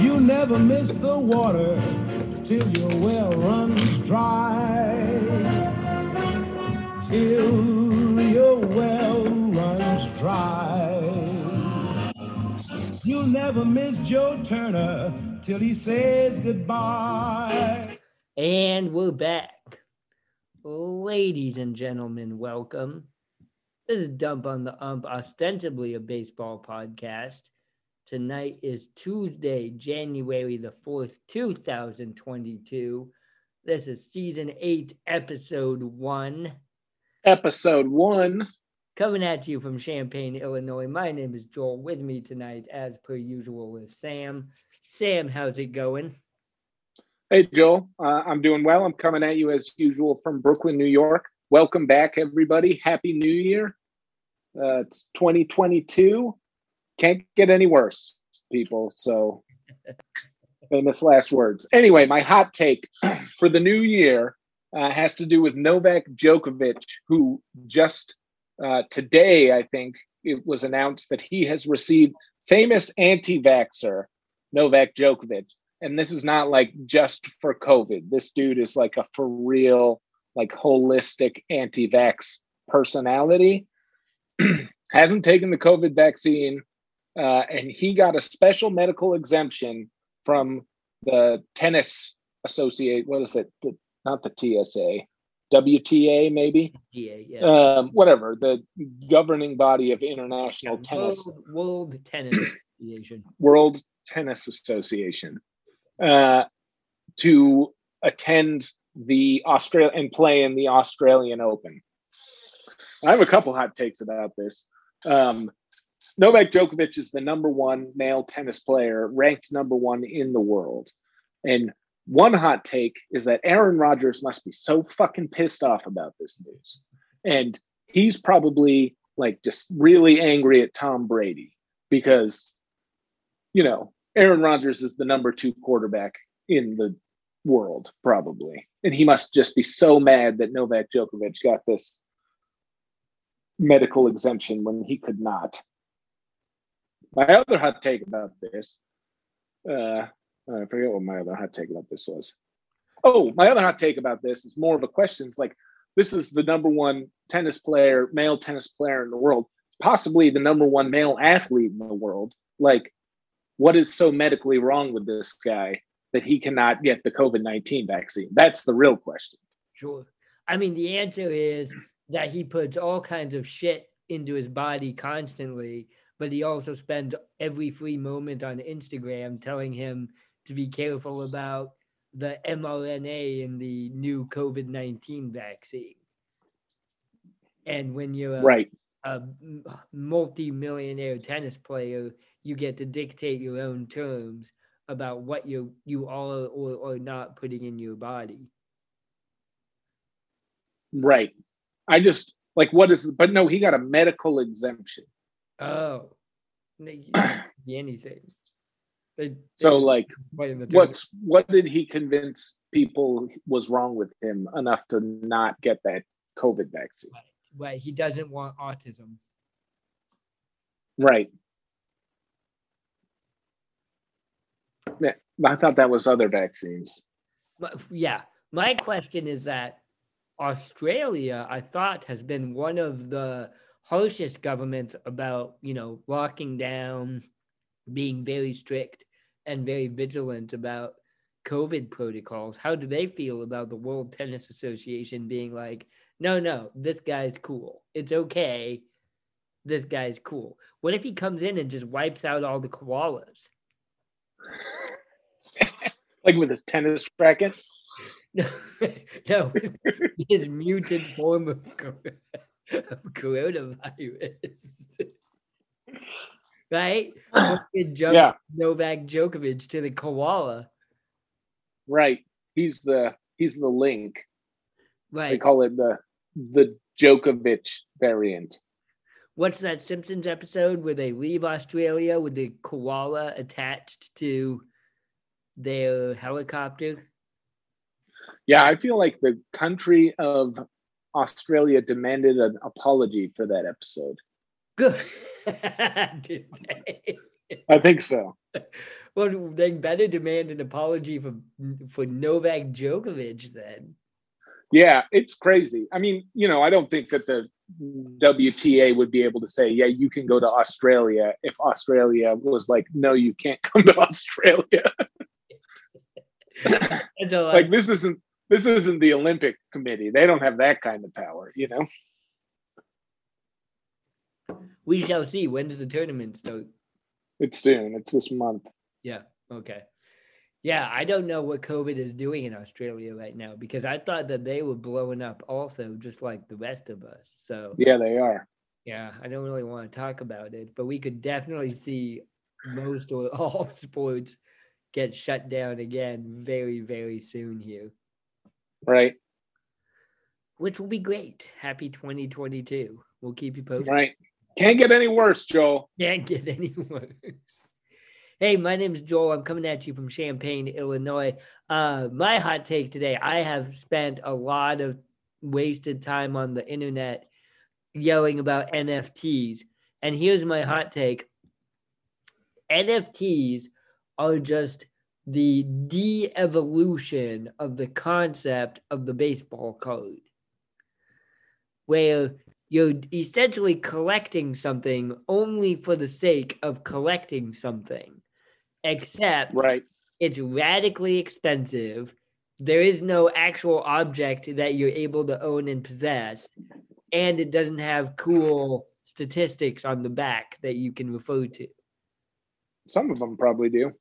You never miss the water till your well runs dry. Till your well runs dry. You'll never miss Joe Turner till he says goodbye. And we're back. Ladies and gentlemen, welcome. This is Dump on the Ump, ostensibly a baseball podcast. Tonight is Tuesday, January the 4th, 2022. This is season eight, episode one. Episode one. Coming at you from Champaign, Illinois. My name is Joel. With me tonight, as per usual, is Sam. Sam, how's it going? Hey, Joel. Uh, I'm doing well. I'm coming at you as usual from Brooklyn, New York. Welcome back, everybody. Happy New Year. Uh, it's 2022. Can't get any worse, people. So, famous last words. Anyway, my hot take for the new year uh, has to do with Novak Djokovic, who just uh, today, I think, it was announced that he has received famous anti vaxxer Novak Djokovic and this is not like just for COVID. This dude is like a for real, like holistic anti-vax personality. Hasn't taken the COVID vaccine, uh, and he got a special medical exemption from the tennis associate. What is it? The, not the TSA, WTA maybe. Yeah, yeah. Um, whatever the governing body of international Yeah, tennis, World, World Tennis Association. World Tennis Association uh, to attend the Australia and play in the Australian Open. I have a couple hot takes about this. Um, Novak Djokovic is the number one male tennis player, ranked number one in the world. And one hot take is that Aaron Rodgers must be so fucking pissed off about this news. And he's probably like just really angry at Tom Brady because, you know, Aaron Rodgers is the number two quarterback in the world, probably. And he must just be so mad that Novak Djokovic got this medical exemption when he could not. My other hot take about this, uh, I forget what my other hot take about this was. Oh, my other hot take about this is more of a question. It's like, this is the number one tennis player, male tennis player in the world, possibly the number one male athlete in the world. Like, what is so medically wrong with this guy that he cannot get the COVID 19 vaccine? That's the real question. Sure. I mean, the answer is that he puts all kinds of shit into his body constantly, but he also spends every free moment on Instagram telling him to be careful about the mRNA in the new COVID 19 vaccine. And when you're a, Right. a multi millionaire tennis player, you get to dictate your own terms about what you you are or, or not putting in your body. Right. I just like what is but no, he got a medical exemption. Oh, n- it could anything. It- So it's like the what's what did he convince people was wrong with him enough to not get that COVID vaccine? Right, he doesn't want autism. Right. Yeah, I thought that was other vaccines. Yeah, my question is that Australia, I thought, has been one of the harshest governments about you know locking down, being very strict and very vigilant about COVID protocols. How do they feel about the World Tennis Association being like, no, no, this guy's cool. It's okay. This guy's cool. What if he comes in and just wipes out all the koalas? Like with his tennis racket. No, no, his mutant form of, of coronavirus. right? Yeah. Novak Djokovic to the koala. Right. He's the he's the link. Right. They call it the the Djokovic variant. What's that Simpsons episode where they leave Australia with the koala attached to their helicopter? Yeah, I feel like the country of Australia demanded an apology for that episode. Good. Did they? I think so. Well, they better demand an apology for for Novak Djokovic then. Yeah, it's crazy. I mean, you know, I don't think that the WTA would be able to say, yeah, you can go to Australia if Australia was like, no, you can't come to Australia. like this isn't this isn't the Olympic committee. They don't have that kind of power, you know. We shall see. When does the tournament start? It's soon. It's this month. Yeah. Okay. Yeah, I don't know what COVID is doing in Australia right now because I thought that they were blowing up also, just like the rest of us. So yeah, they are. Yeah, I don't really want to talk about it, but we could definitely see most or all sports get shut down again very, very soon here. Right. Which will be great. Happy 2022. We'll keep you posted. Right. Can't get any worse, Joel. Can't get any worse. Hey, my name is Joel. I'm coming at you from Champaign, Illinois. Uh, my hot take today I have spent a lot of wasted time on the internet yelling about NFTs. And here's my hot take NFTs are just the de evolution of the concept of the baseball card, where you're essentially collecting something only for the sake of collecting something except right. it's radically expensive. There is no actual object that you're able to own and possess, and it doesn't have cool statistics on the back that you can refer to. Some of them probably do.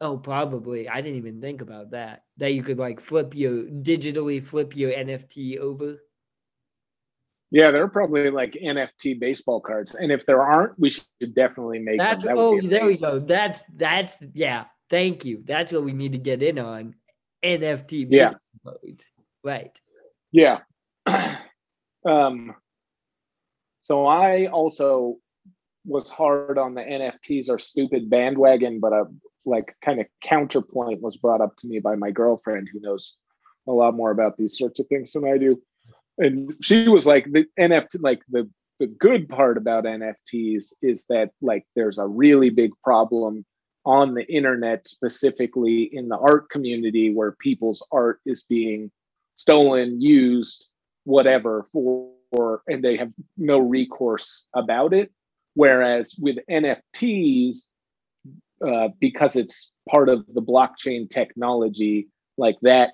Oh, probably. I didn't even think about that. That you could like flip your digitally flip your NFT over. Yeah, there are probably like NFT baseball cards, and if there aren't, we should definitely make that's, them. That oh, there we go. That's that's yeah. Thank you. That's what we need to get in on. NFT. Yeah. Cards. Right. Yeah. um. So I also was hard on the NFTs are stupid bandwagon, but a like kind of counterpoint was brought up to me by my girlfriend who knows a lot more about these sorts of things than I do. And she was like the NFT like the the good part about NFTs is that like there's a really big problem on the internet specifically in the art community where people's art is being stolen used whatever for and they have no recourse about it. Whereas with nfts uh, because it's part of the blockchain technology like that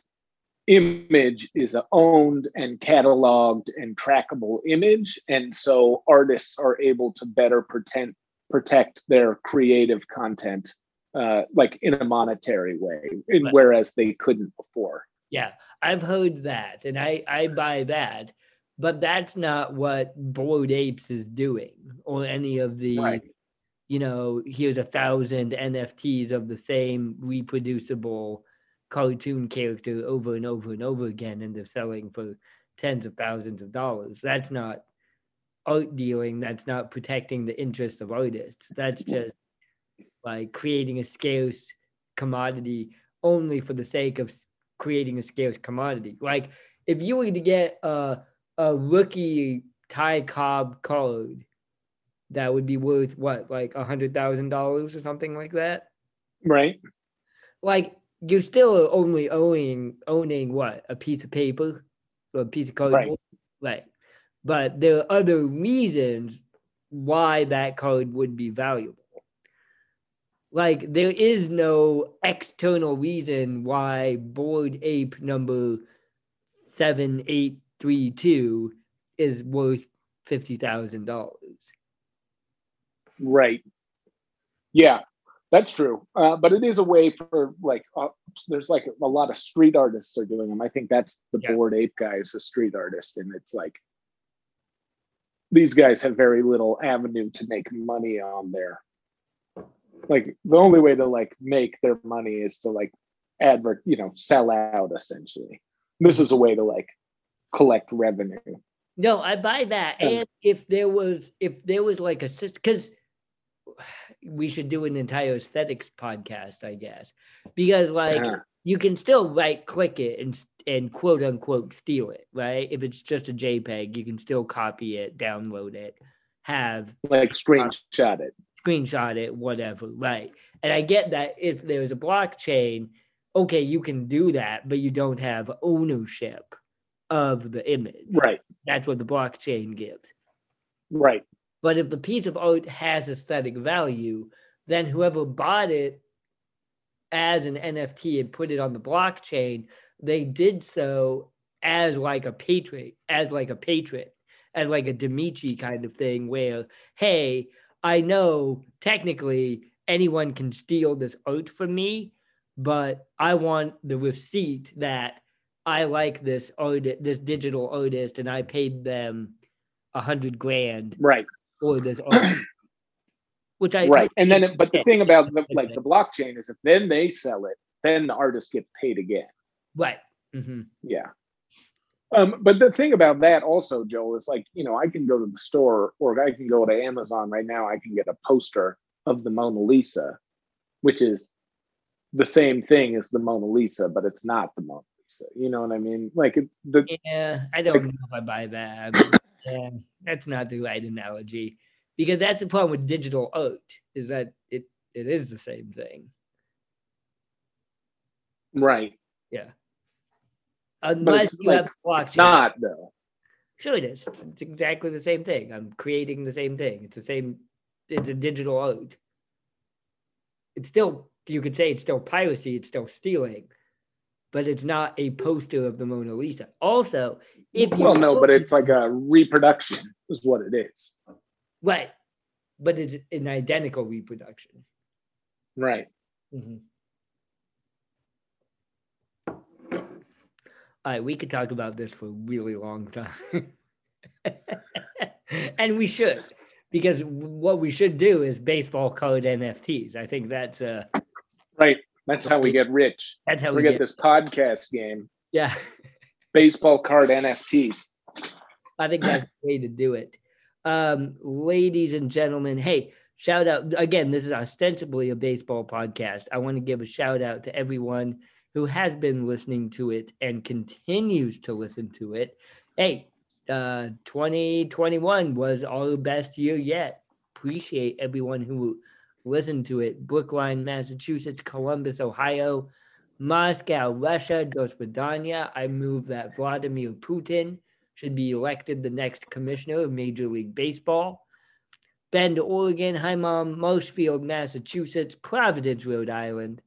image is an owned and cataloged and trackable image. And so artists are able to better pretend, protect their creative content uh, like in a monetary way whereas they couldn't before. Yeah i've heard that and i i buy that but that's not what bored apes is doing or any of the right. You know here's a thousand nfts of the same reproducible cartoon character over and over and over again and they're selling for tens of thousands of dollars. That's not art dealing. That's not protecting the interests of artists. That's just like creating a scarce commodity only for the sake of creating a scarce commodity. Like if you were to get a a rookie Ty Cobb card that would be worth what, like a hundred thousand dollars or something like that. Right. Like you're still only owning owning what a piece of paper, or a piece of cardboard, right. right? But there are other reasons why that card would be valuable. Like there is no external reason why bored ape number seven eight three two is worth fifty thousand dollars. Right. Yeah, that's true, uh, but it is a way for like uh, there's like a lot of street artists are doing them. I think that's the yeah. bored ape guy is a street artist, and it's like these guys have very little avenue to make money on there. Like the only way to like make their money is to like advert, you know, sell out essentially. This is a way to like collect revenue. No, I buy that. And if there was if there was like a system because we should do an entire aesthetics podcast, I guess, because like uh-huh. you can still right click it and and quote unquote steal it, right? If it's just a JPEG, you can still copy it, download it, have like screenshot it, screenshot it, whatever, right? And I get that if there's a blockchain, okay, you can do that, but you don't have ownership of the image. Right. That's what the blockchain gives. Right. But if the piece of art has aesthetic value, then whoever bought it as an NFT and put it on the blockchain, they did so as like a patriot, as like a patron, as like a Dimitri kind of thing, where, hey, I know technically anyone can steal this art from me, but I want the receipt that I like this art, this digital artist, and I paid them a hundred grand right for this art. Which I right, and then but the thing about the, like the blockchain is if then they sell it, then the artists get paid again. Right. Mm-hmm. Yeah. Um, but the thing about that also, Joel, is like, you know, I can go to the store or I can go to Amazon right now. I can get a poster of the Mona Lisa, which is the same thing as the Mona Lisa, but it's not the Mona Lisa. You know what I mean? Like, the, yeah, I don't like, know if I buy that. Yeah, that's not the right analogy because that's the problem with digital art is that it it is the same thing. Right. Yeah. Unless you like, have blockchain. It's not though. Sure it is. It's, it's, exactly the same thing. I'm creating the same thing. It's the same. It's a digital art. It's still you could say it's still piracy. It's still stealing, but it's not a poster of the Mona Lisa. Also, if you well, no, but it's like a reproduction, is what it is. Right, but it's an identical reproduction. Right. Mm-hmm. All right, we could talk about this for a really long time. and we should, because what we should do is baseball code NFTs. I think that's uh right. That's how we get rich. That's how we, we get, get this podcast game. Yeah. baseball card NFTs. I think that's the way to do it. Um, ladies and gentlemen, hey, shout out again. This is ostensibly a baseball podcast. I want to give a shout out to everyone who has been listening to it and continues to listen to it. Hey, uh, 2021 was our best year yet. Appreciate everyone who listened to it. Brookline, Massachusetts, Columbus, Ohio, Moscow, Russia, Dos I move that Vladimir Putin should be elected the next commissioner of Major League Baseball. Bend, Oregon, Highmont, Marshfield, Massachusetts, Providence, Rhode Island,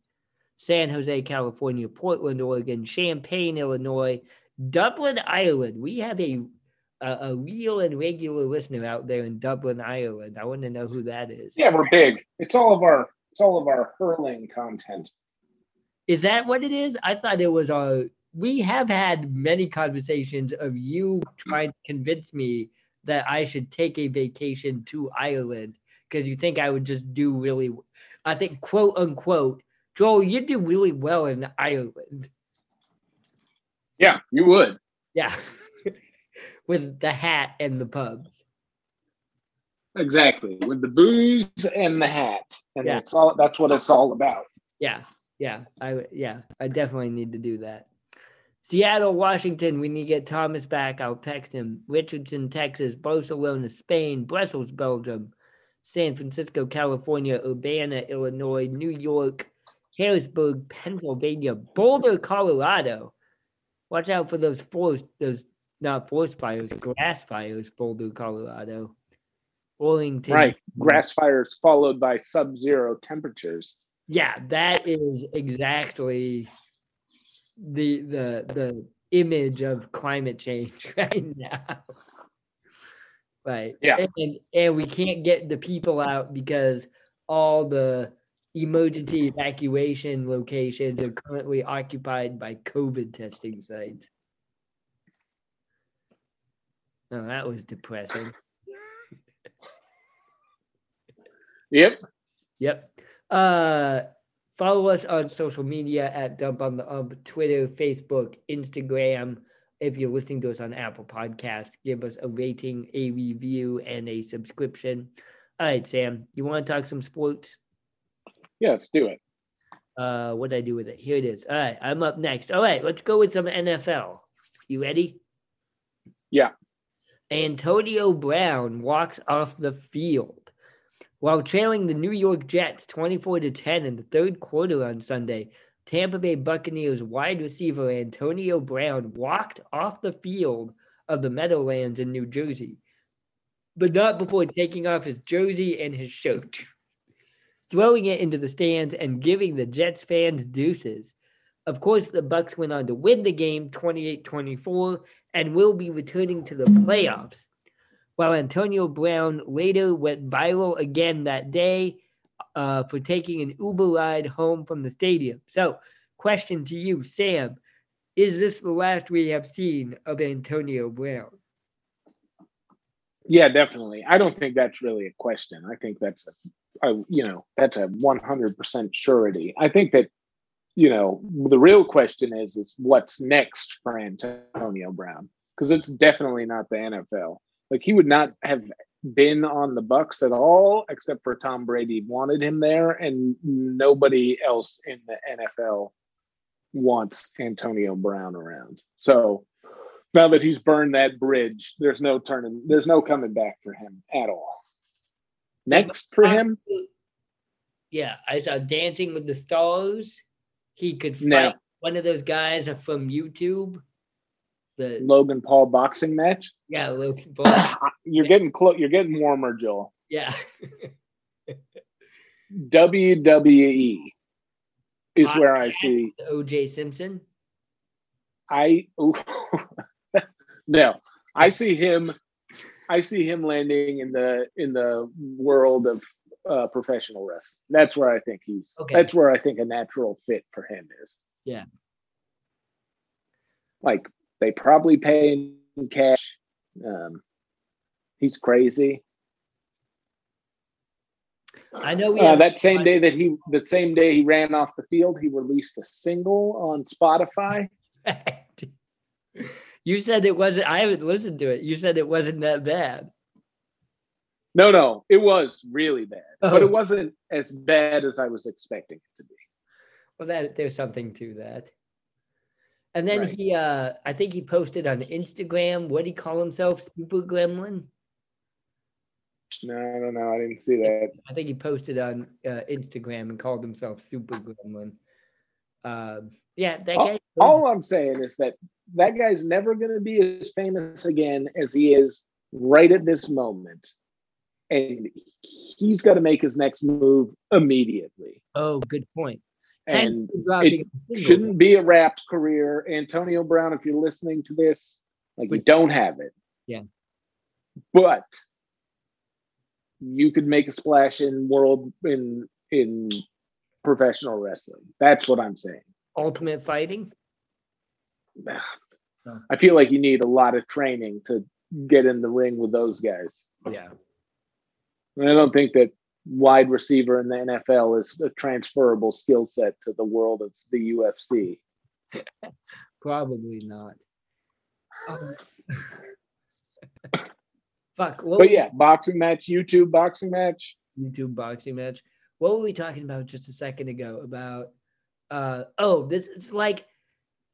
San Jose, California, Portland, Oregon, Champaign, Illinois, Dublin, Ireland. We have a, a, a real and regular listener out there in Dublin, Ireland. I want to know who that is. Yeah, we're big. It's all of our it's all of our hurling content. Is that what it is? I thought it was our. We have had many conversations of you trying to convince me that I should take a vacation to Ireland because you think I would just do really. I think quote unquote Joel, you do really well in Ireland. Yeah, you would. Yeah. With the hat and the pubs. Exactly. With the booze and the hat. And yeah. that's all that's what it's all about. Yeah. Yeah. I yeah, I definitely need to do that. Seattle, Washington, we need to get Thomas back. I'll text him. Richardson, Texas, Barcelona, Spain, Brussels, Belgium, San Francisco, California, Urbana, Illinois, New York, Harrisburg, Pennsylvania, Boulder, Colorado. Watch out for those forest, those not forest fires, grass fires, Boulder, Colorado. Orlington. Right. Grass fires followed by sub zero temperatures. Yeah, that is exactly the the the image of climate change right now. Right. Yeah. And and we can't get the people out because all the emergency evacuation locations are currently occupied by COVID testing sites. Oh, that was depressing. yep. Yep. Uh, follow us on social media at Dump on the Ump, Twitter, Facebook, Instagram. If you're listening to us on Apple Podcasts, give us a rating, a review, and a subscription. All right, Sam, you want to talk some sports? Yeah, let's do it. Uh, what did I do with it? Here it is. All right, I'm up next. All right, let's go with some NFL. You ready? Yeah. Antonio Brown walks off the field while trailing the New York Jets 24 to 10 in the third quarter on Sunday. Tampa Bay Buccaneers wide receiver Antonio Brown walked off the field of the Meadowlands in New Jersey, but not before taking off his jersey and his shirt, throwing it into the stands and giving the Jets fans deuces. Of course, the Bucs went on to win the game 28-24 and will be returning to the playoffs. While Antonio Brown later went viral again that day uh, for taking an Uber ride home from the stadium. So, question to you, Sam: Is this the last we have seen of Antonio Brown? Yeah, definitely. I don't think that's really a question. I think that's a, a you know, that's a 100% surety. I think that you know, the real question is is what's next for Antonio Brown? Because it's definitely not the NFL. Like he would not have been on the Bucs at all, except for Tom Brady wanted him there, and nobody else in the NFL wants Antonio Brown around. So now that he's burned that bridge, there's no turning, there's no coming back for him at all. Next for him, yeah, I saw Dancing with the Stars. He could fight No. one of those guys from YouTube. The Logan Paul boxing match. yeah, Logan Paul. You're getting close. You're getting warmer, Joel. yeah, WWE is where I see OJ Simpson. I no, I see him. I see him landing in the in the world of uh, professional wrestling. That's where I think he's. Okay. That's where I think a natural fit for him is. Yeah. Like they probably pay in cash. Um, he's crazy. I know Uh, that same day that he, that same day he ran off the field, he released a single on Spotify. you said it wasn't. I haven't listened to it. You said it wasn't that bad. No, no, it was really bad, but Oh. it wasn't as bad as I was expecting it to be. Well, that there's something to that. And then Right. he, uh, I think he posted on Instagram. What did he call himself? Super Gremlin. No, no, no, I didn't see that. I think he posted on uh, Instagram and called himself Super Gremlin. Um, yeah, that All, guy. all I'm saying is that that guy's never going to be as famous again as he is right at this moment, and he's got to make his next move immediately. oh, good point. And it of the single. shouldn't be a rap career. Antonio Brown, if you're listening to this, like you don't have it. Yeah. But you could make a splash in world in in professional wrestling. That's what I'm saying. Ultimate Fighting. I feel like you need a lot of training to get in the ring with those guys. Yeah. And I don't think that wide receiver in the NFL is a transferable skill set to the world of the UFC. Probably not. Um, fuck. But yeah, boxing match, YouTube boxing match. YouTube boxing match. What were we talking about just a second ago? About uh oh, this is like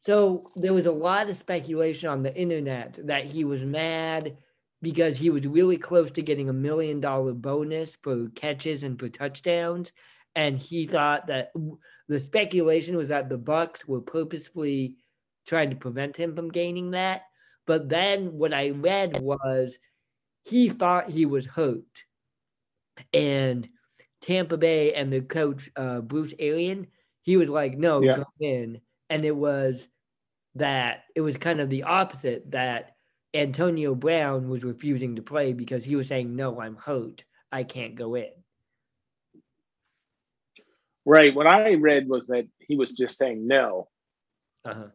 so there was a lot of speculation on the internet that he was mad because he was really close to getting a million dollar bonus for catches and for touchdowns. And he thought that the speculation was that the Bucs were purposefully trying to prevent him from gaining that. But then what i read was he thought he was hurt. And Tampa Bay and the coach uh, Bruce Arians, he was like, "No, Yeah. go in," and it was that it was kind of the opposite that Antonio Brown was refusing to play because he was saying, "No, I'm hurt, I can't go in." Right. What I read was that he was just saying no. Uh-huh.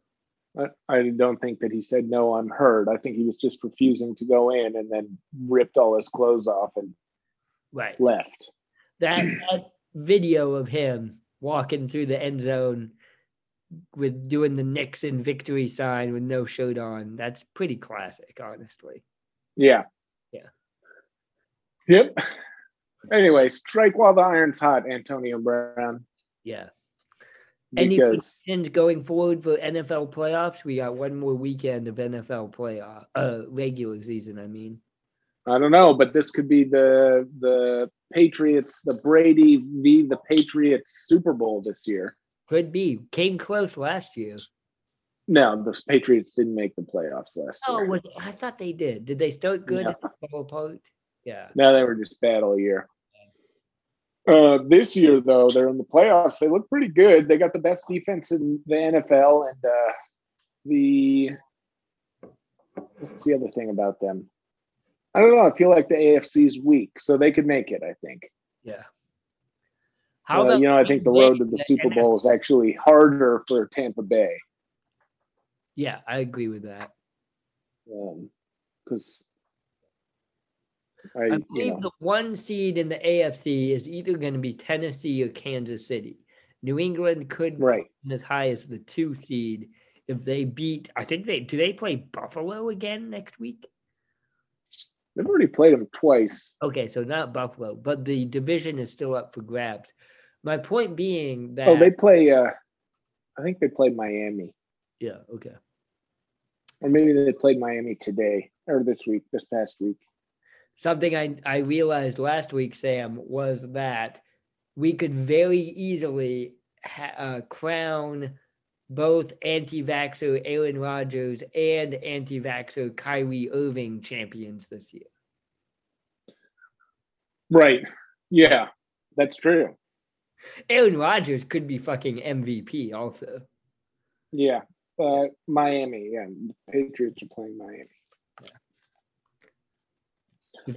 I, I don't think that he said no, I'm hurt. I think he was just refusing to go in and then ripped all his clothes off and Right. left. That, that video of him walking through the end zone with doing the Nixon victory sign with no shirt on, that's pretty classic, honestly. Yeah. Yeah. Yep. Anyway, strike while the iron's hot, Antonio Brown. Yeah. Any because predictions going forward for NFL playoffs? We got one more weekend of NFL playoff, uh, regular season. I mean, I don't know, but this could be the the Patriots, the Brady v the Patriots Super Bowl this year. Could be. Came close last year. No, the Patriots didn't make the playoffs last Oh, year. was I thought they did. Did they start good No. and then fall apart? Yeah. No, they were just bad all year. Uh, this year, though, they're in the playoffs. They look pretty good. They got the best defense in the NFL, and uh, the what's the other thing about them? I don't know. I feel like the AFC's weak, so they could make it. I think. Yeah. Uh, you know, I think the road to the Super Bowl is actually harder for Tampa Bay Yeah, I agree with that. because I, I you believe know, the one seed in the AFC is either going to be Tennessee or Kansas City. New England could right. as high as the two seed if they beat. I think they do. They play Buffalo again next week. They've already played them twice. Okay, so not Buffalo, but the division is still up for grabs. My point being that Oh, they play. uh I think they played Miami. yeah, okay. Or maybe they played Miami today or this week, this past week. Something I, I realized last week, Sam, was that we could very easily ha- uh, crown both anti-vaxxer Aaron Rodgers and anti-vaxxer Kyrie Irving champions this year. Right. Yeah, that's true. Aaron Rodgers could be fucking MVP also. Yeah. Uh Miami, yeah. The Patriots are playing Miami.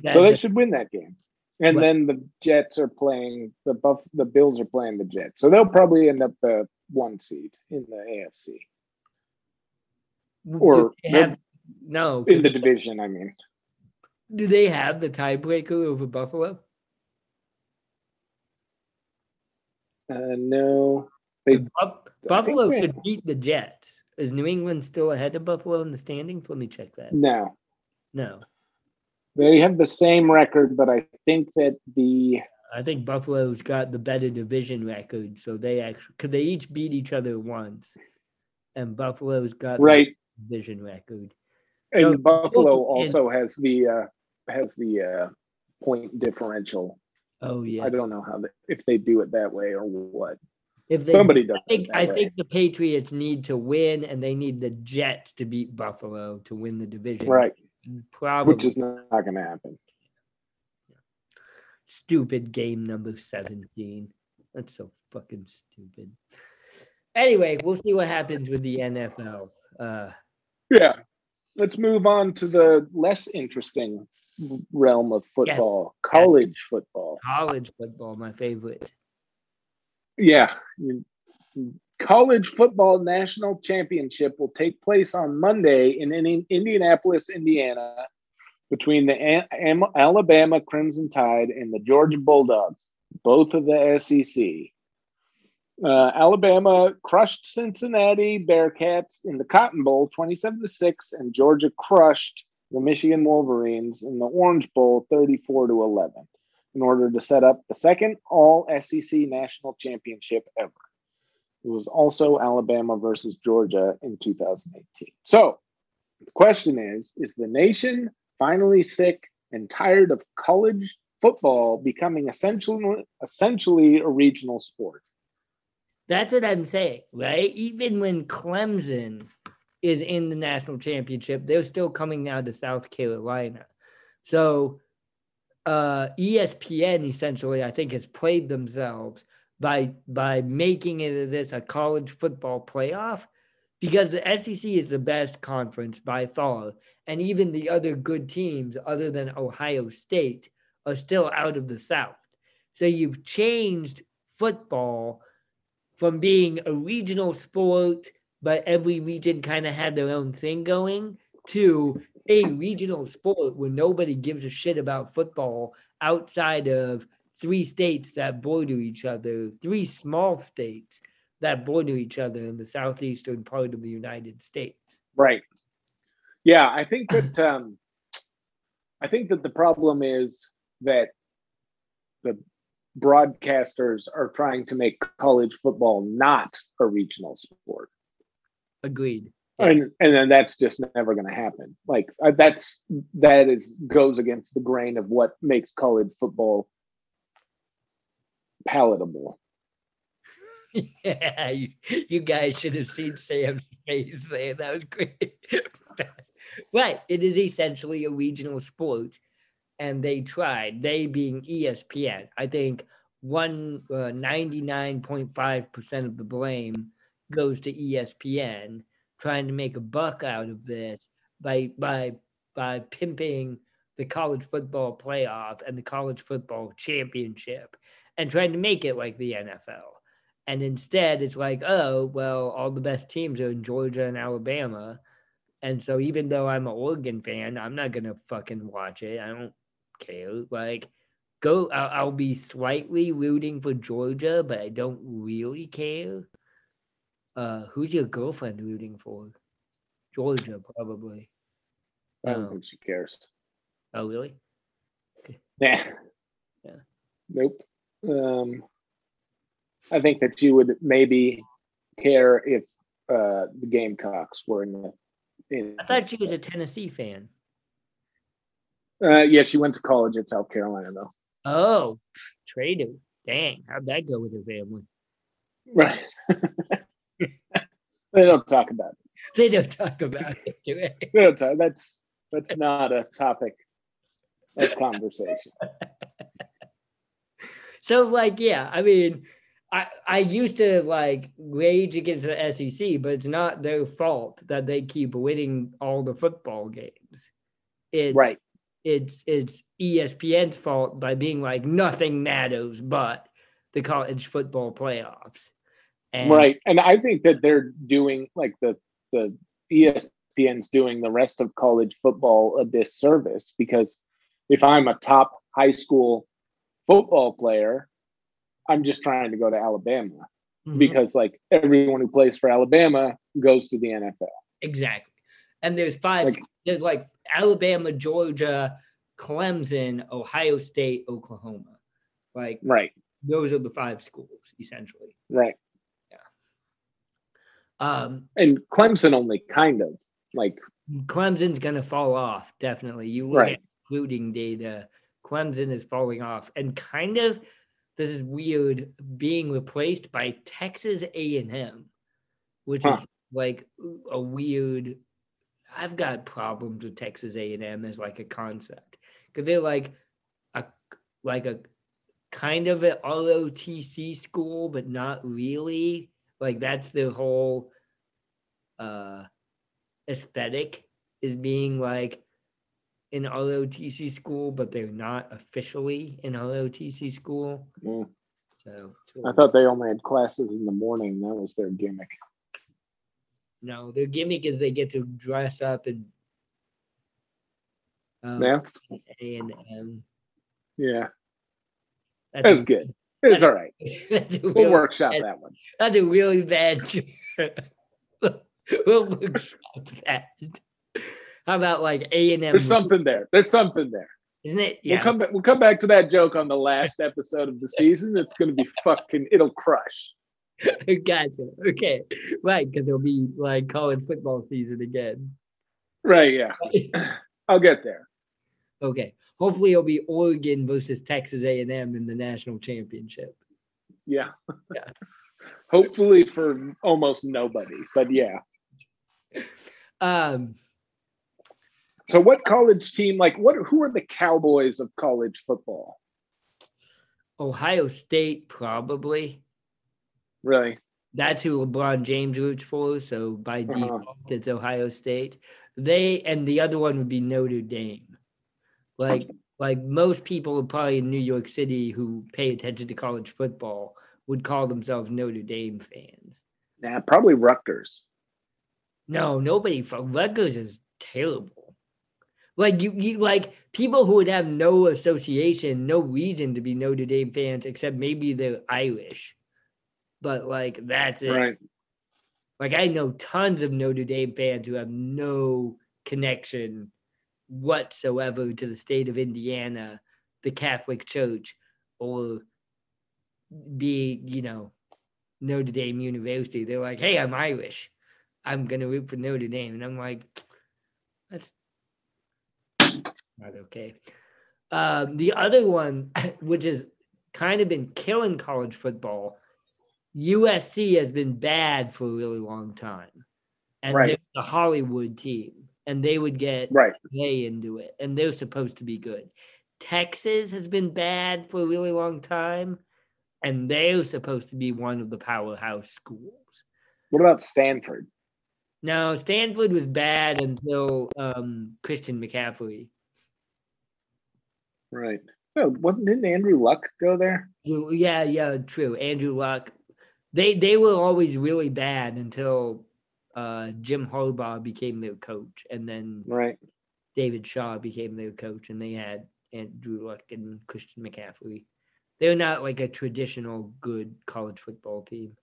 That So they should win that game. And then the Jets are playing the Buff the Bills are playing the Jets. So they'll probably end up the one seed in the AFC. do or have, no, In the division, I mean. do they have the tiebreaker over Buffalo? Uh no. They Buffalo should beat the Jets. Is New England still ahead of Buffalo in the standings? Let me check that. no. No, They have the same record, but I think that the I think Buffalo's got the better division record, so they actually because they each beat each other once, and Buffalo's got the right division record. and So Buffalo both- and- also has the uh has the uh point differential. Oh yeah, I don't know how they, if they do it that way or what. if they, Somebody does. I think I way. think the Patriots need to win, and they need the Jets to beat Buffalo to win the division. right, Probably which is not, going to happen. stupid game number 17. That's so fucking stupid. Anyway, we'll see what happens with the NFL. Uh, Yeah. Let's move on to the less interesting realm of football, college football. college football, my favorite. Yeah. College football national championship will take place on Monday in, in Indianapolis, Indiana, between the Alabama Crimson Tide and the Georgia Bulldogs, both of the SEC. Uh, Alabama crushed Cincinnati Bearcats in the Cotton Bowl 27 to 6, and Georgia crushed the Michigan Wolverines in the Orange Bowl 34 to 11 in order to set up the second all SEC national championship ever. It was also Alabama versus Georgia in 2018. So the question is Is the nation finally sick and tired of college football becoming essentially, essentially a regional sport? That's what I'm saying, right? Even when Clemson is in the national championship, they're still coming now to South Carolina. So uh, ESPN essentially, I think, has played themselves by by making it this a college football playoff because the SEC is the best conference by far, and even the other good teams, other than Ohio State, are still out of the South. So you've changed football from being a regional sport, but every region kind of had their own thing going, to a regional sport where nobody gives a shit about football outside of three states that border each other, three small states that border each other in the southeastern part of the United States. Right. Yeah, I think that um, I think that the problem is that the broadcasters are trying to make college football not a regional sport. Agreed. And and then that's just never going to happen. Like uh, that's that is goes against the grain of what makes college football palatable. yeah, you, you guys should have seen Sam's face there. That was great. right. It is essentially a regional sport. And they tried, they being ESPN. I think one uh, 99.5% of the blame goes to ESPN trying to make a buck out of this by by by pimping the college football playoff and the college football championship and trying to make it like the NFL. And instead, it's like, oh, well, all the best teams are in Georgia and Alabama. And so even though I'm an Oregon fan, I'm not to fucking watch it. I don't care. Like, go, I'll, I'll be slightly rooting for Georgia, but I don't really care. Uh, who's your girlfriend rooting for? Georgia, probably. I don't oh. think she cares. Oh, really? Nah. Yeah. Nope. Um, I think that you would maybe care if uh, the Gamecocks were in the. In, I thought she was a Tennessee fan. Uh, yeah, she went to college at South Carolina, though. Oh, traded. Dang, how'd that go with her family? Right. they don't talk about it. They don't talk about it, do they? they don't talk, that's that's not a topic of conversation. so, like, yeah, I mean, I, I used to like rage against the SEC, but it's not their fault that they keep winning all the football games. It's, right. It's it's ESPN's fault by being like nothing matters but the college football playoffs. And, right, and I think that they're doing like the the ESPN's doing the rest of college football a disservice because if I'm a top high school football player I'm just trying to go to Alabama mm-hmm. because like everyone who plays for Alabama goes to the NFL. Exactly. And there's five like, there's like Alabama, Georgia, Clemson, Ohio State, Oklahoma. Like right. Those are the five schools essentially. Right. Um and Clemson only kind of like Clemson's gonna fall off, definitely. You look right. at including data, Clemson is falling off and kind of this is weird being replaced by Texas A&M, which huh. is like a weird. I've got problems with Texas A&M as like a concept because they're like a like a kind of an ROTC school, but not really. Like that's the whole uh aesthetic is being like in ROTC school, but they're not officially in ROTC school. Mm. So really I thought they only had classes in the morning. That was their gimmick. No, their gimmick is they get to dress up and um, yeah, and um, yeah, that's, that's a, good. It's all right. We'll really workshop bad, that one. That's a really bad. we'll workshop that. How about like A and M? There's something there. There's something there. Isn't it? Yeah. We'll come back. We'll come back to that joke on the last episode of the season. It's going to be fucking. It'll crush. gotcha. Okay. Right, because it'll be like college football season again. Right. Yeah. I'll get there. Okay. Hopefully, it'll be Oregon versus Texas A and M in the national championship. Yeah. Yeah. Hopefully for almost nobody, but yeah. Um. So what college team like what who are the Cowboys of college football? Ohio State probably. Really? That's who LeBron James roots for, so by uh-huh. default it's Ohio State. They and the other one would be Notre Dame. Like like most people probably in New York City who pay attention to college football would call themselves Notre Dame fans. Nah, probably Rutgers. No, nobody. Rutgers is terrible. Like you, you like people who would have no association, no reason to be Notre Dame fans except maybe they're Irish. But like that's it. Right. Like I know tons of Notre Dame fans who have no connection whatsoever to the state of Indiana, the Catholic Church, or be, you know, Notre Dame University. They're like, hey, I'm Irish. I'm gonna root for Notre Dame. And I'm like, that's not okay. Um, the other one, which has kind of been killing college football, USC has been bad for a really long time. And Right. they're the Hollywood team. And they would get Right. way into it. And they're supposed to be good. Texas has been bad for a really long time. And they're supposed to be one of the powerhouse schools. What about Stanford? No, Stanford was bad until um, Christian McCaffrey. Right. No, wasn't didn't Andrew Luck go there? Yeah, yeah, true. Andrew Luck. They they were always really bad until uh, Jim Harbaugh became their coach, and then Right. David Shaw became their coach, and they had Andrew Luck and Christian McCaffrey. They're not like a traditional good college football team.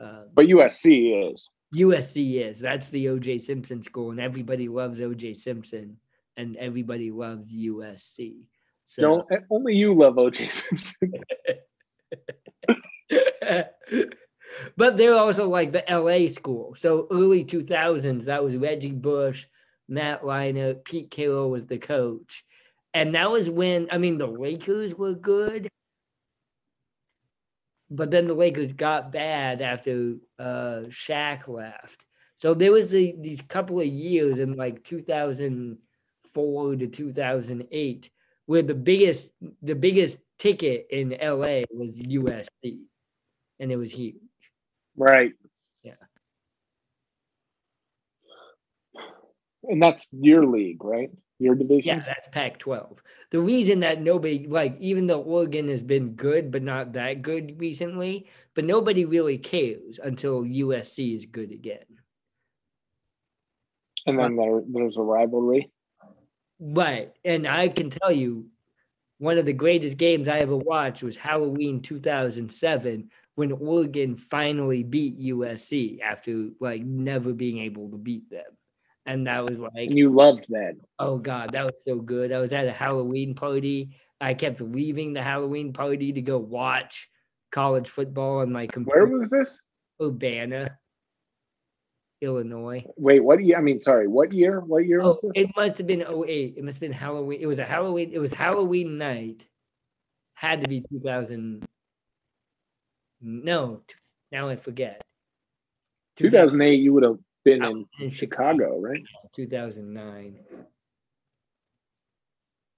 Uh, But USC is. USC is. That's the OJ Simpson school, and everybody loves OJ Simpson, and everybody loves USC. So, No, only you love OJ Simpson. but they're also like the LA school. So early 2000s, that was Reggie Bush, Matt Leinart, Pete Carroll was the coach. And that was when, I mean, the Lakers were good. But then the Lakers got bad after uh, Shaq left. So there was the, these couple of years in like 2004 to 2008 where the biggest the biggest ticket in LA was USC, and it was huge. Right. Yeah. And that's your league, right? Your division? Yeah, that's Pac-12. The reason that nobody like, even though Oregon has been good but not that good recently, but nobody really cares until USC is good again. And then there, there's a rivalry. Right, and I can tell you, one of the greatest games I ever watched was Halloween 2007 when Oregon finally beat USC after like never being able to beat them. And that was like you loved that. Oh god, that was so good. I was at a Halloween party. I kept leaving the Halloween party to go watch college football on my computer. Where was this? Urbana, Illinois. Wait, what year? I mean, sorry, what year? What year was Oh, this? it must have been 08. It must have been Halloween. It was a Halloween. It was Halloween night. Had to be 2000. No, now I forget. 2008, you would have been in in Chicago, right? 2009.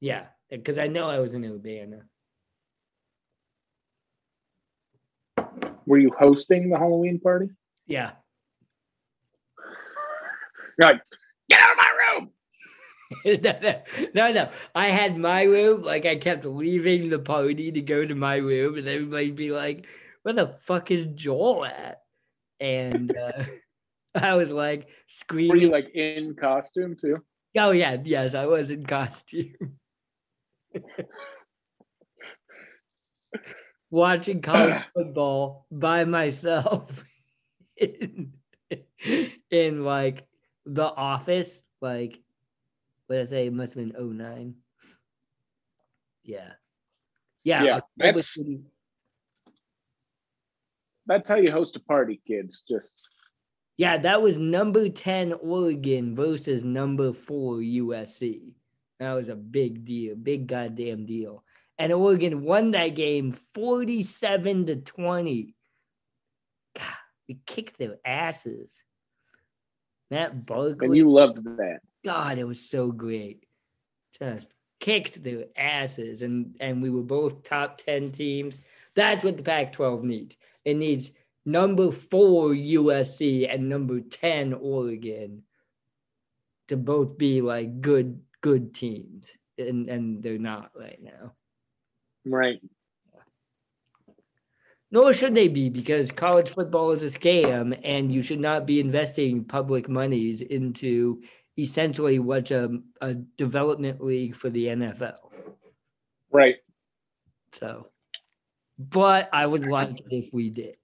Yeah, because I know I was in Urbana. Were you hosting the Halloween party? Yeah. You're like, get out of my room. no, no, no, no. I had my room. Like I kept leaving the party to go to my room, and everybody'd be like, "Where the fuck is Joel at?" And uh, I was like screaming. Were you like in costume too? oh yeah, yes, I was in costume. Watching college football by myself in, in like the office, like what did I say? It must have been 09. Yeah. Yeah. Yeah, October that's- 30 That's how you host a party, kids. Just yeah, that was number 10 Oregon versus number four USC. That was a big deal, big goddamn deal. And Oregon won that game 47 to 20. God, we kicked their asses. Matt Barkley. and you loved that. God, it was so great. Just kicked their asses, and and we were both top ten teams. That's what the Pac-12 needs. It needs number four USC and number ten Oregon to both be like good good teams, and and they're not right now. Right. Nor should they be because college football is a scam, and you should not be investing public monies into essentially what's a, a development league for the NFL. Right. So, but I would like it if we did.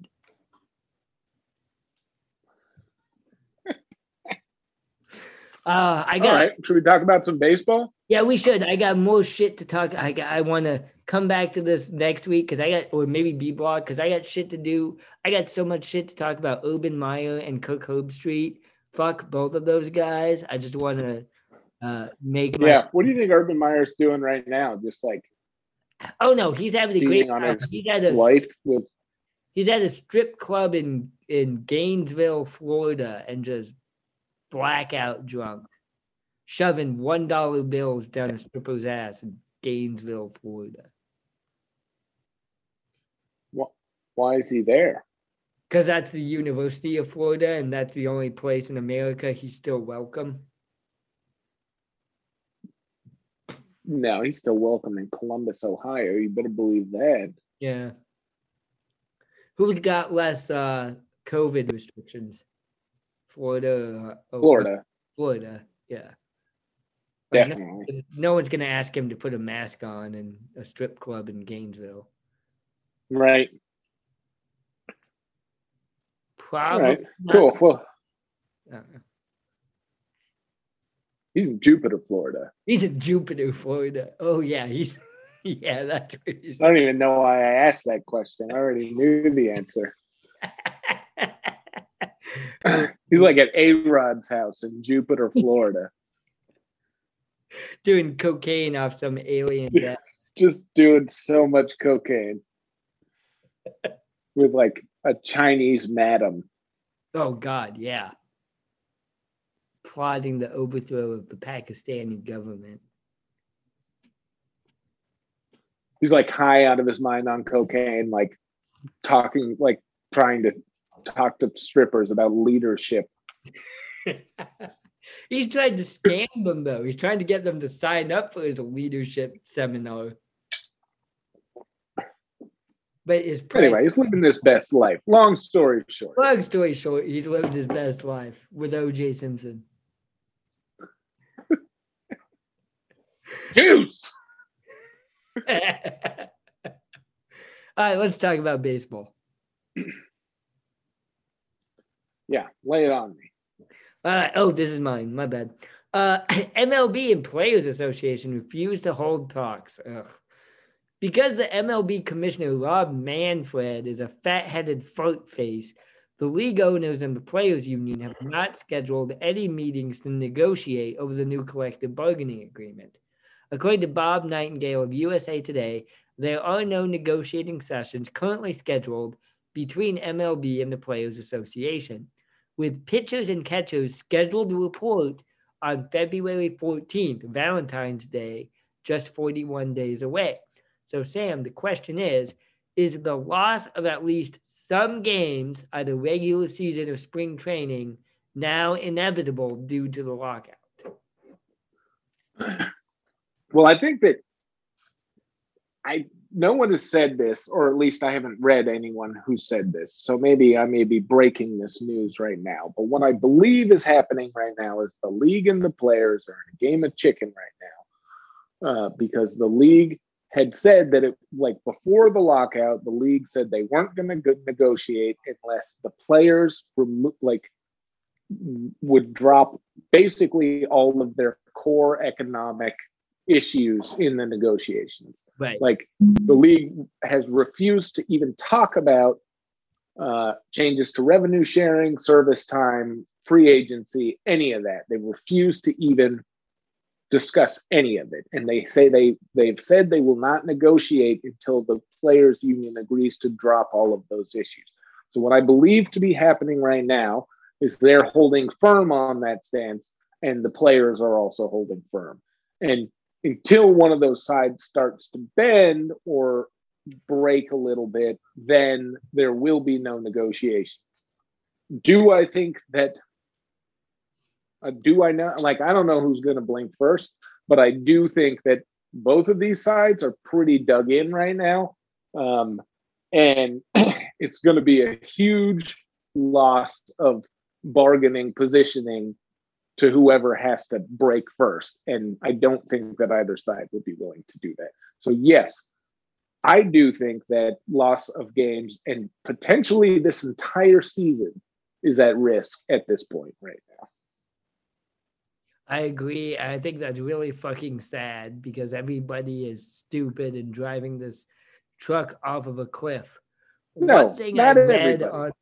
Uh, I got right. Should we talk about some baseball? yeah, we should. I got more shit to talk. I got, I want to come back to this next week because I got, or maybe B blog because I got shit to do. I got so much shit to talk about. Urban Meyer and Kirk Herbstreit. Fuck both of those guys. I just want to uh, make. My- yeah. What do you think Urban Meyer's doing right now? Just like. Oh no, he's having a great time. He's had a life with. He's at a strip club in in Gainesville, Florida, and just blackout drunk, shoving one dollar bills down a stripper's ass in Gainesville, Florida. Why is he there? Because that's the University of Florida, and that's the only place in America he's still welcome. No, he's still welcome in Columbus, Ohio. You better believe that. Yeah. Who's got less uh, COVID restrictions? Florida. Uh, Florida. Florida. Yeah. Definitely. No, no one's going to ask him to put a mask on in a strip club in Gainesville. Right. Probably. Right. Cool. Well, uh he's in Jupiter, Florida. He's in Jupiter, Florida. Oh yeah, yeah. That's. What he's I don't even know why I asked that question. I already knew the answer. he's like at A Rod's house in Jupiter, Florida. Doing cocaine off some alien gas. Just doing so much cocaine with like a Chinese madam. Oh God, yeah. Plotting the overthrow of the Pakistani government. He's like high out of his mind on cocaine, like talking, like trying to talk to strippers about leadership. He's trying to scam them though. He's trying to get them to sign up for his leadership seminar but his anyway, he's living his best life. Long story short. Long story short, he's living his best life with O.J. Simpson. Juice. All right, let's talk about baseball. Yeah, lay it on me. Uh, oh, this is mine. My bad. Uh, MLB and Players Association refused to hold talks. Ugh. Because the MLB commissioner, Rob Manfred, is a fat headed fart face, the league owners and the players' union have not scheduled any meetings to negotiate over the new collective bargaining agreement. According to Bob Nightingale of USA Today, there are no negotiating sessions currently scheduled between MLB and the Players Association, with pitchers and catchers scheduled to report on February 14th, Valentine's Day, just 41 days away. So, Sam, the question is Is the loss of at least some games, either regular season or spring training, now inevitable due to the lockout? Well, I think that I no one has said this, or at least I haven't read anyone who said this. So maybe I may be breaking this news right now. But what I believe is happening right now is the league and the players are in a game of chicken right now, uh, because the league had said that it like before the lockout, the league said they weren't going to negotiate unless the players remo- like would drop basically all of their core economic issues in the negotiations. Right. Like the league has refused to even talk about uh, changes to revenue sharing, service time, free agency, any of that. They refuse to even discuss any of it and they say they they've said they will not negotiate until the players union agrees to drop all of those issues so what i believe to be happening right now is they're holding firm on that stance and the players are also holding firm and until one of those sides starts to bend or break a little bit then there will be no negotiations do i think that uh, do I know? Like, I don't know who's going to blink first, but I do think that both of these sides are pretty dug in right now. Um, and it's going to be a huge loss of bargaining positioning to whoever has to break first. And I don't think that either side would be willing to do that. So, yes, I do think that loss of games and potentially this entire season is at risk at this point right now. I agree. I think that's really fucking sad because everybody is stupid and driving this truck off of a cliff. No, One thing not I read everybody. on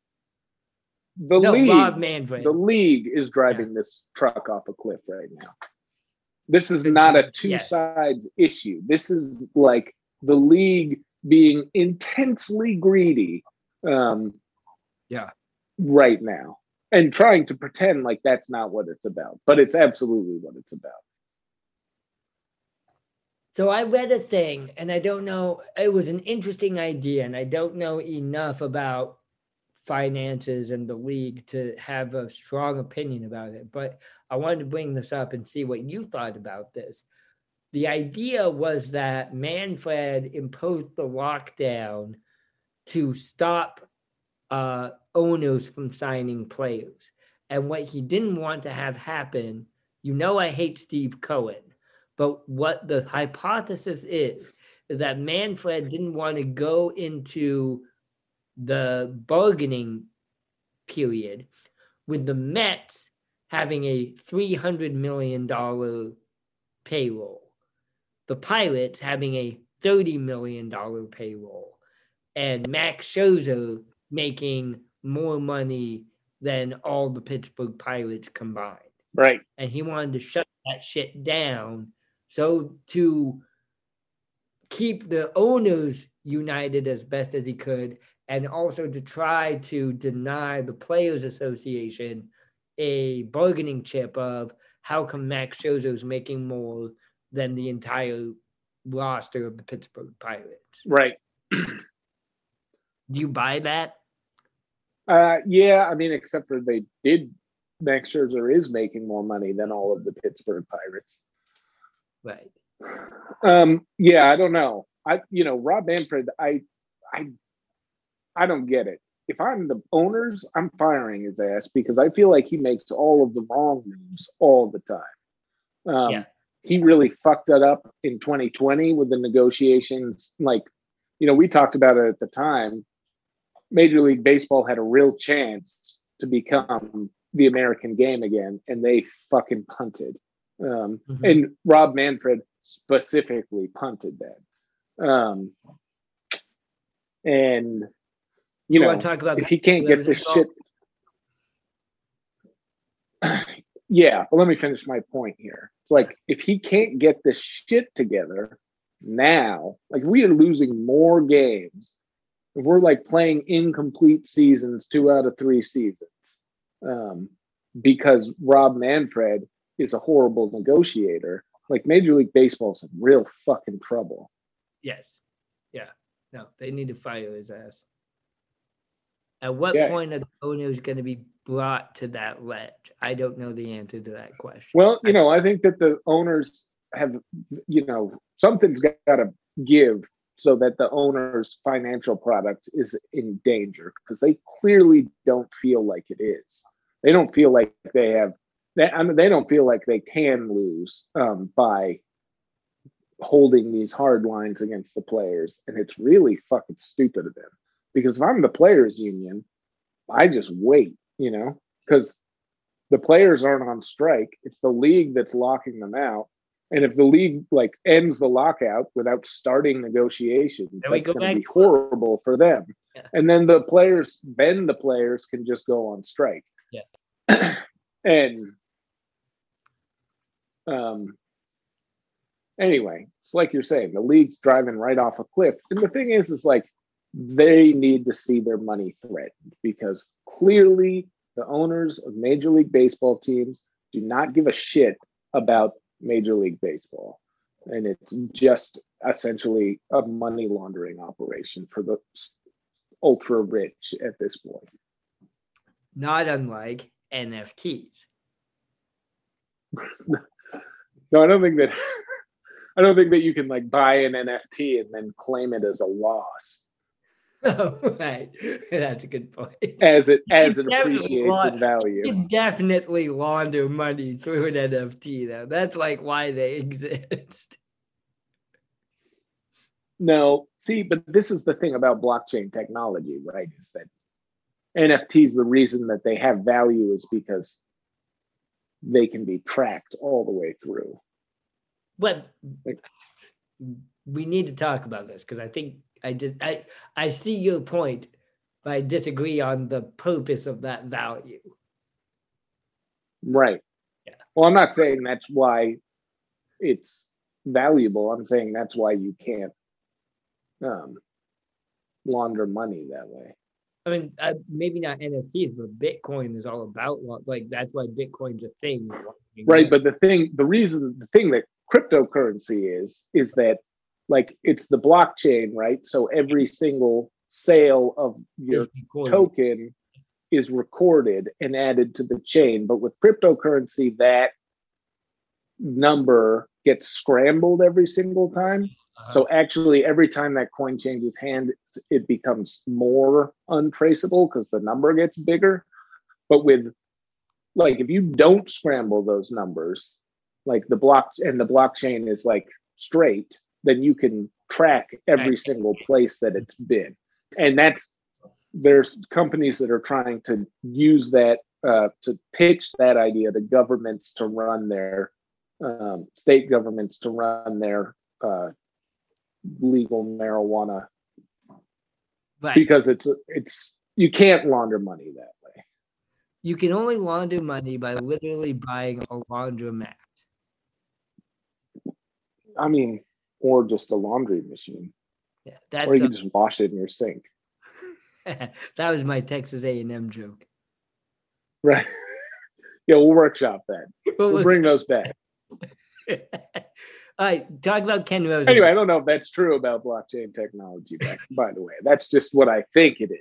The no, league, Rob Manfred. the league is driving this truck off a cliff right now. This is not a two Yes. sides issue. This is like the league being intensely greedy. Um, Yeah. Right now, and trying to pretend like that's not what it's about, but it's absolutely what it's about. So I read a thing, and I don't know. It was an interesting idea, and I don't know enough about finances and the league to have a strong opinion about it. But I wanted to bring this up and see what you thought about this. The idea was that Manfred imposed the lockdown to stop uh, owners from signing players, and what he didn't want to have happen. You know, I hate Steve Cohen. But what the hypothesis is, is that Manfred didn't want to go into the bargaining period with the Mets having a $300 million payroll, the Pirates having a $30 million payroll, and Max Scherzer making more money than all the Pittsburgh Pirates combined Right. and he wanted to shut that shit down. So to keep the owners united as best as he could, and also to try to deny the Players Association a bargaining chip of how come Max Scherzer is making more than the entire roster of the Pittsburgh Pirates. Right. Do you buy that? Uh, yeah, I mean, except for they did. Max Scherzer is making more money than all of the Pittsburgh Pirates. Right. Um, yeah, I don't know. I, you know, Rob Manfred, I, I, I don't get it. If I'm the owners, I'm firing his ass because I feel like he makes all of the wrong moves all the time. Um, Yeah. He really fucked that up in 2020 with the negotiations. Like, you know, we talked about it at the time. Major League Baseball had a real chance to become the American game again, and they fucking punted. Um, Mhm. and Rob Manfred specifically punted that. Um, and you, You, know, want to talk about if he can't get this shit, yeah. But let me finish my point here. It's like if he can't get this shit together now, like we are losing more games. If we're like playing incomplete seasons, two out of three seasons, um, because Rob Manfred is a horrible negotiator. Like Major League Baseball's in real fucking trouble. Yes. Yeah. No, they need to fire his ass. At what Yeah. point are the owners going to be brought to that ledge? I don't know the answer to that question. Well, you know, I think that the owners have, you know, something's got to give so that the owner's financial product is in danger because they clearly don't feel like it is. They don't feel like they have. They, I mean, they don't feel like they can lose um, by holding these hard lines against the players, and it's really fucking stupid of them. Because if I'm the players' union, I just wait, you know, because the players aren't on strike. It's the league that's locking them out. And if the league like ends the lockout without starting negotiations, Then that's going to be horrible for them. Yeah. And then the players, then the players can just go on strike. Yeah. and um, anyway, it's like you're saying, the league's driving right off a cliff. And the thing is, it's like they need to see their money threatened because clearly the owners of Major League Baseball teams do not give a shit about Major League Baseball. And it's just essentially a money laundering operation for the ultra rich at this point. Not unlike NFTs. No, I don't think that I don't think that you can like buy an NFT and then claim it as a loss Oh, right. That's a good point. as it as it appreciates want- in value. You definitely launder money through an NFT, though. That's like why they exist. No, see, but this is the thing about blockchain technology, right? Is that NFTs, the reason that they have value is because they can be tracked all the way through. But Like- we need to talk about this because I think I just I I see your point, but I disagree on the purpose of that value. Right. Yeah. Well, I'm not saying that's why it's valuable. I'm saying that's why you can't um, launder money that way. I mean, uh, maybe not NFTs, but Bitcoin is all about like that's why Bitcoin's a thing. Right. But the thing, the reason, the thing that cryptocurrency is, is that like it's the blockchain, right? So every single sale of your token is recorded and added to the chain. But with cryptocurrency, that number gets scrambled every single time. Uh, So actually, every time that coin changes hands, it becomes more untraceable because the number gets bigger. But with like, if you don't scramble those numbers, like the block and the blockchain is like straight, then you can track every single place that it's been. And that's there's companies that are trying to use that uh, to pitch that idea to governments to run their um, state governments to run their uh, legal marijuana right. because it's it's you can't launder money that way. You can only launder money by literally buying a laundromat. I mean, or just a laundry machine, Yeah, that's or you a- just wash it in your sink, that was my Texas A&M joke. right? yeah, we'll workshop that. But We'll bring those back. All right, talk about Ken Rosen. Anyway, I don't know if that's true about blockchain technology. By, by the way, that's just what I think it is.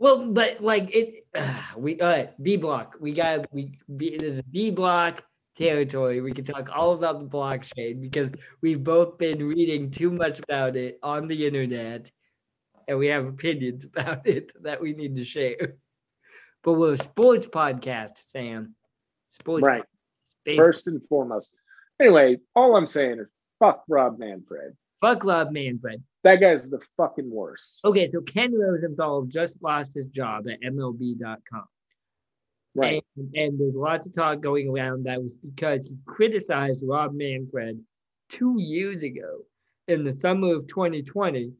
Well, but like it, uh, we all right. B block. We got we. B, this is B block territory. We can talk all about the blockchain because we've both been reading too much about it on the internet, and we have opinions about it that we need to share. But we're a sports podcast, Sam. Sports. Right. First and foremost. Anyway, all I'm saying is fuck Rob Manfred. Fuck love, Manfred. That guy's the fucking worst. Okay, so Ken Rosenthal just lost his job at MLB.com. Right. And, and there's lots of talk going around that was because he criticized Rob Manfred two years ago in the summer of 2020.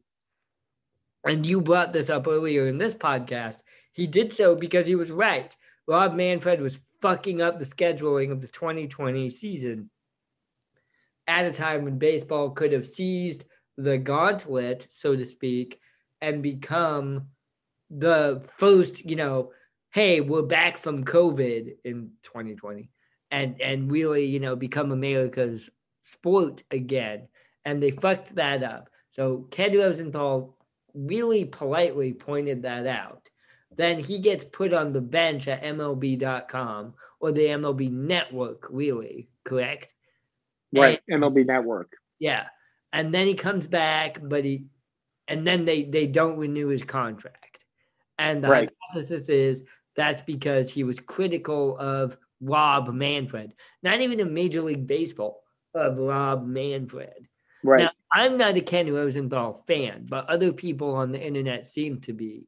And you brought this up earlier in this podcast. He did so because he was right. Rob Manfred was fucking up the scheduling of the 2020 season at a time when baseball could have seized the gauntlet, so to speak, and become the first, you know, hey, we're back from COVID in 2020 and and really, you know, become America's sport again. And they fucked that up. So Ken Rosenthal really politely pointed that out. Then he gets put on the bench at MLB.com or the MLB network, really, correct? Right. and, MLB Network. Yeah. And then he comes back, but he and then they they don't renew his contract. And the Right. hypothesis is that's because he was critical of Rob Manfred. Not even in Major League Baseball of Rob Manfred. Right. Now, I'm not a Ken Rosenthal fan, but other people on the internet seem to be.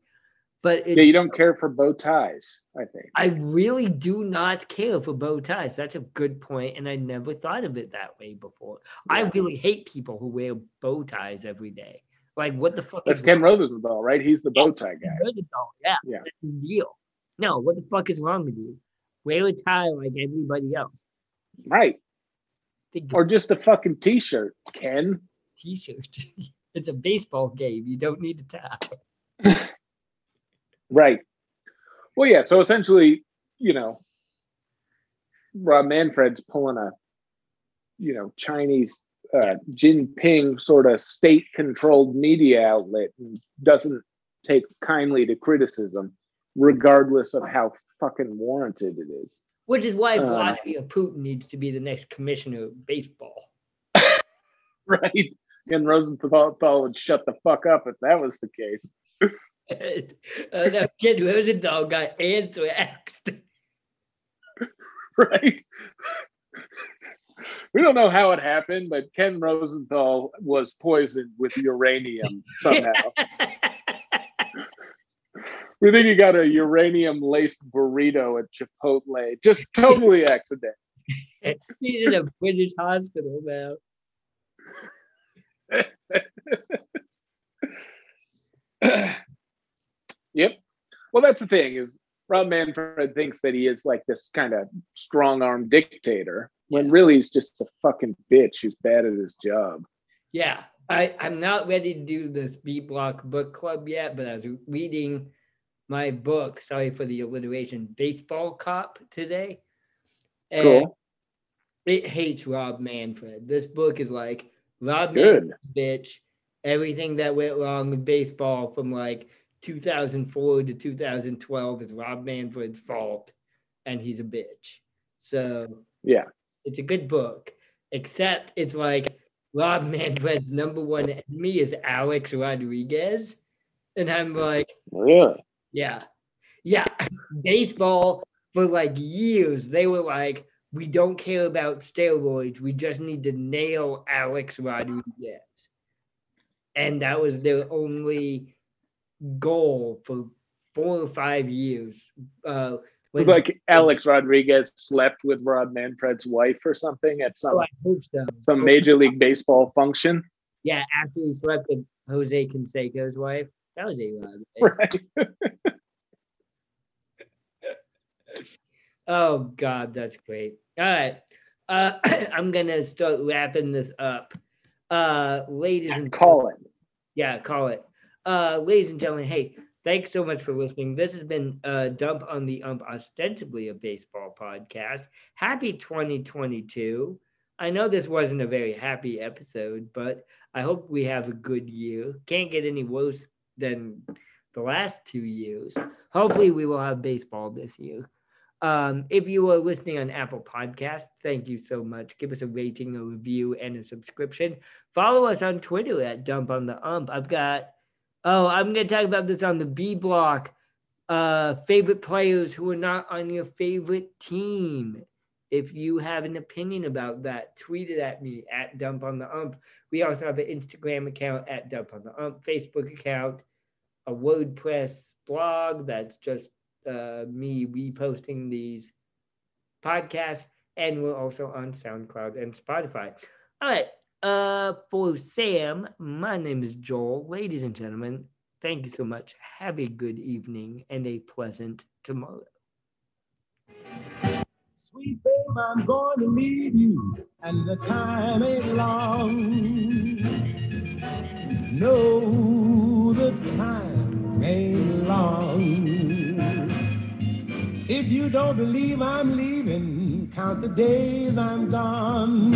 But it's, yeah, you don't care for bow ties, I think. I really do not care for bow ties. That's a good point, and I never thought of it that way before. I really hate people who wear bow ties every day. Like, what the fuck That's Ken Rosenthal, right? He's the bow tie guy. Rosenthal? Yeah, Yeah. that's his deal. No, what the fuck is wrong with you? Wear a tie like everybody else. Right. Or just a fucking t-shirt, Ken. t-shirt. it's a baseball game. You don't need a tie. Right. Well, yeah. So essentially, you know, Rob Manfred's pulling a, you know, Chinese uh, Jinping sort of state-controlled media outlet and doesn't take kindly to criticism, regardless of how fucking warranted it is. Which is why Uh. Vladimir Putin needs to be the next commissioner of baseball. Right. And Rosenthal would shut the fuck up if that was the case. uh, no, Ken Rosenthal got anthraxed. right? we don't know how it happened, but Ken Rosenthal was poisoned with uranium somehow. We think you got a uranium laced burrito at Chipotle, just totally accident. He's in a British hospital now. yep. Well, that's the thing is Rob Manfred thinks that he is like this kind of strong arm dictator when really he's just a fucking bitch who's bad at his job. Yeah, I, I'm not ready to do this B Block book club yet, but I was reading my book, sorry for the alliteration, Baseball Cop today. And Cool. it hates Rob Manfred. This book is like Rob Good. Manfred, bitch, everything that went wrong with baseball from like 2004 to 2012 is Rob Manfred's fault, and he's a bitch. So Yeah. it's a good book, except it's like Rob Manfred's number one enemy is Alex Rodriguez. And I'm like, Really? Yeah, yeah. Baseball for like years, they were like, we don't care about steroids. We just need to nail Alex Rodriguez. And that was their only goal for four or five years. Uh, It's like Alex Rodriguez slept with Rob Manfred's wife or something at some oh, so. some Major League Baseball function. Yeah, after he slept with Jose Canseco's wife. That was a lot. right? Right. Oh God, that's great. All right. Uh I'm gonna start wrapping this up. Uh ladies and Call it. yeah, call it. Uh ladies and gentlemen, hey, thanks so much for listening. This has been uh Dump on the Ump, ostensibly a baseball podcast. Happy 2022. I know this wasn't a very happy episode, but I hope we have a good year. Can't get any worse than the last two years. Hopefully, we will have baseball this year. Um, if you are listening on Apple Podcasts, thank you so much. Give us a rating, a review, and a subscription. Follow us on Twitter at Dump on the Ump. I've got, oh, I'm going to talk about this on the B block. Uh, favorite players who are not on your favorite team. If you have an opinion about that, tweet it at me at Dump on the Ump. We also have an Instagram account at Dump on the Ump, Facebook account, a WordPress blog that's just uh, me reposting these podcasts, and we're also on SoundCloud and Spotify. All right. Uh, for Sam, my name is Joel. Ladies and gentlemen, thank you so much. Have a good evening and a pleasant tomorrow. Sweet babe, I'm going to leave you, and the time ain't long. No, the time ain't long. If you don't believe I'm leaving, count the days I'm gone.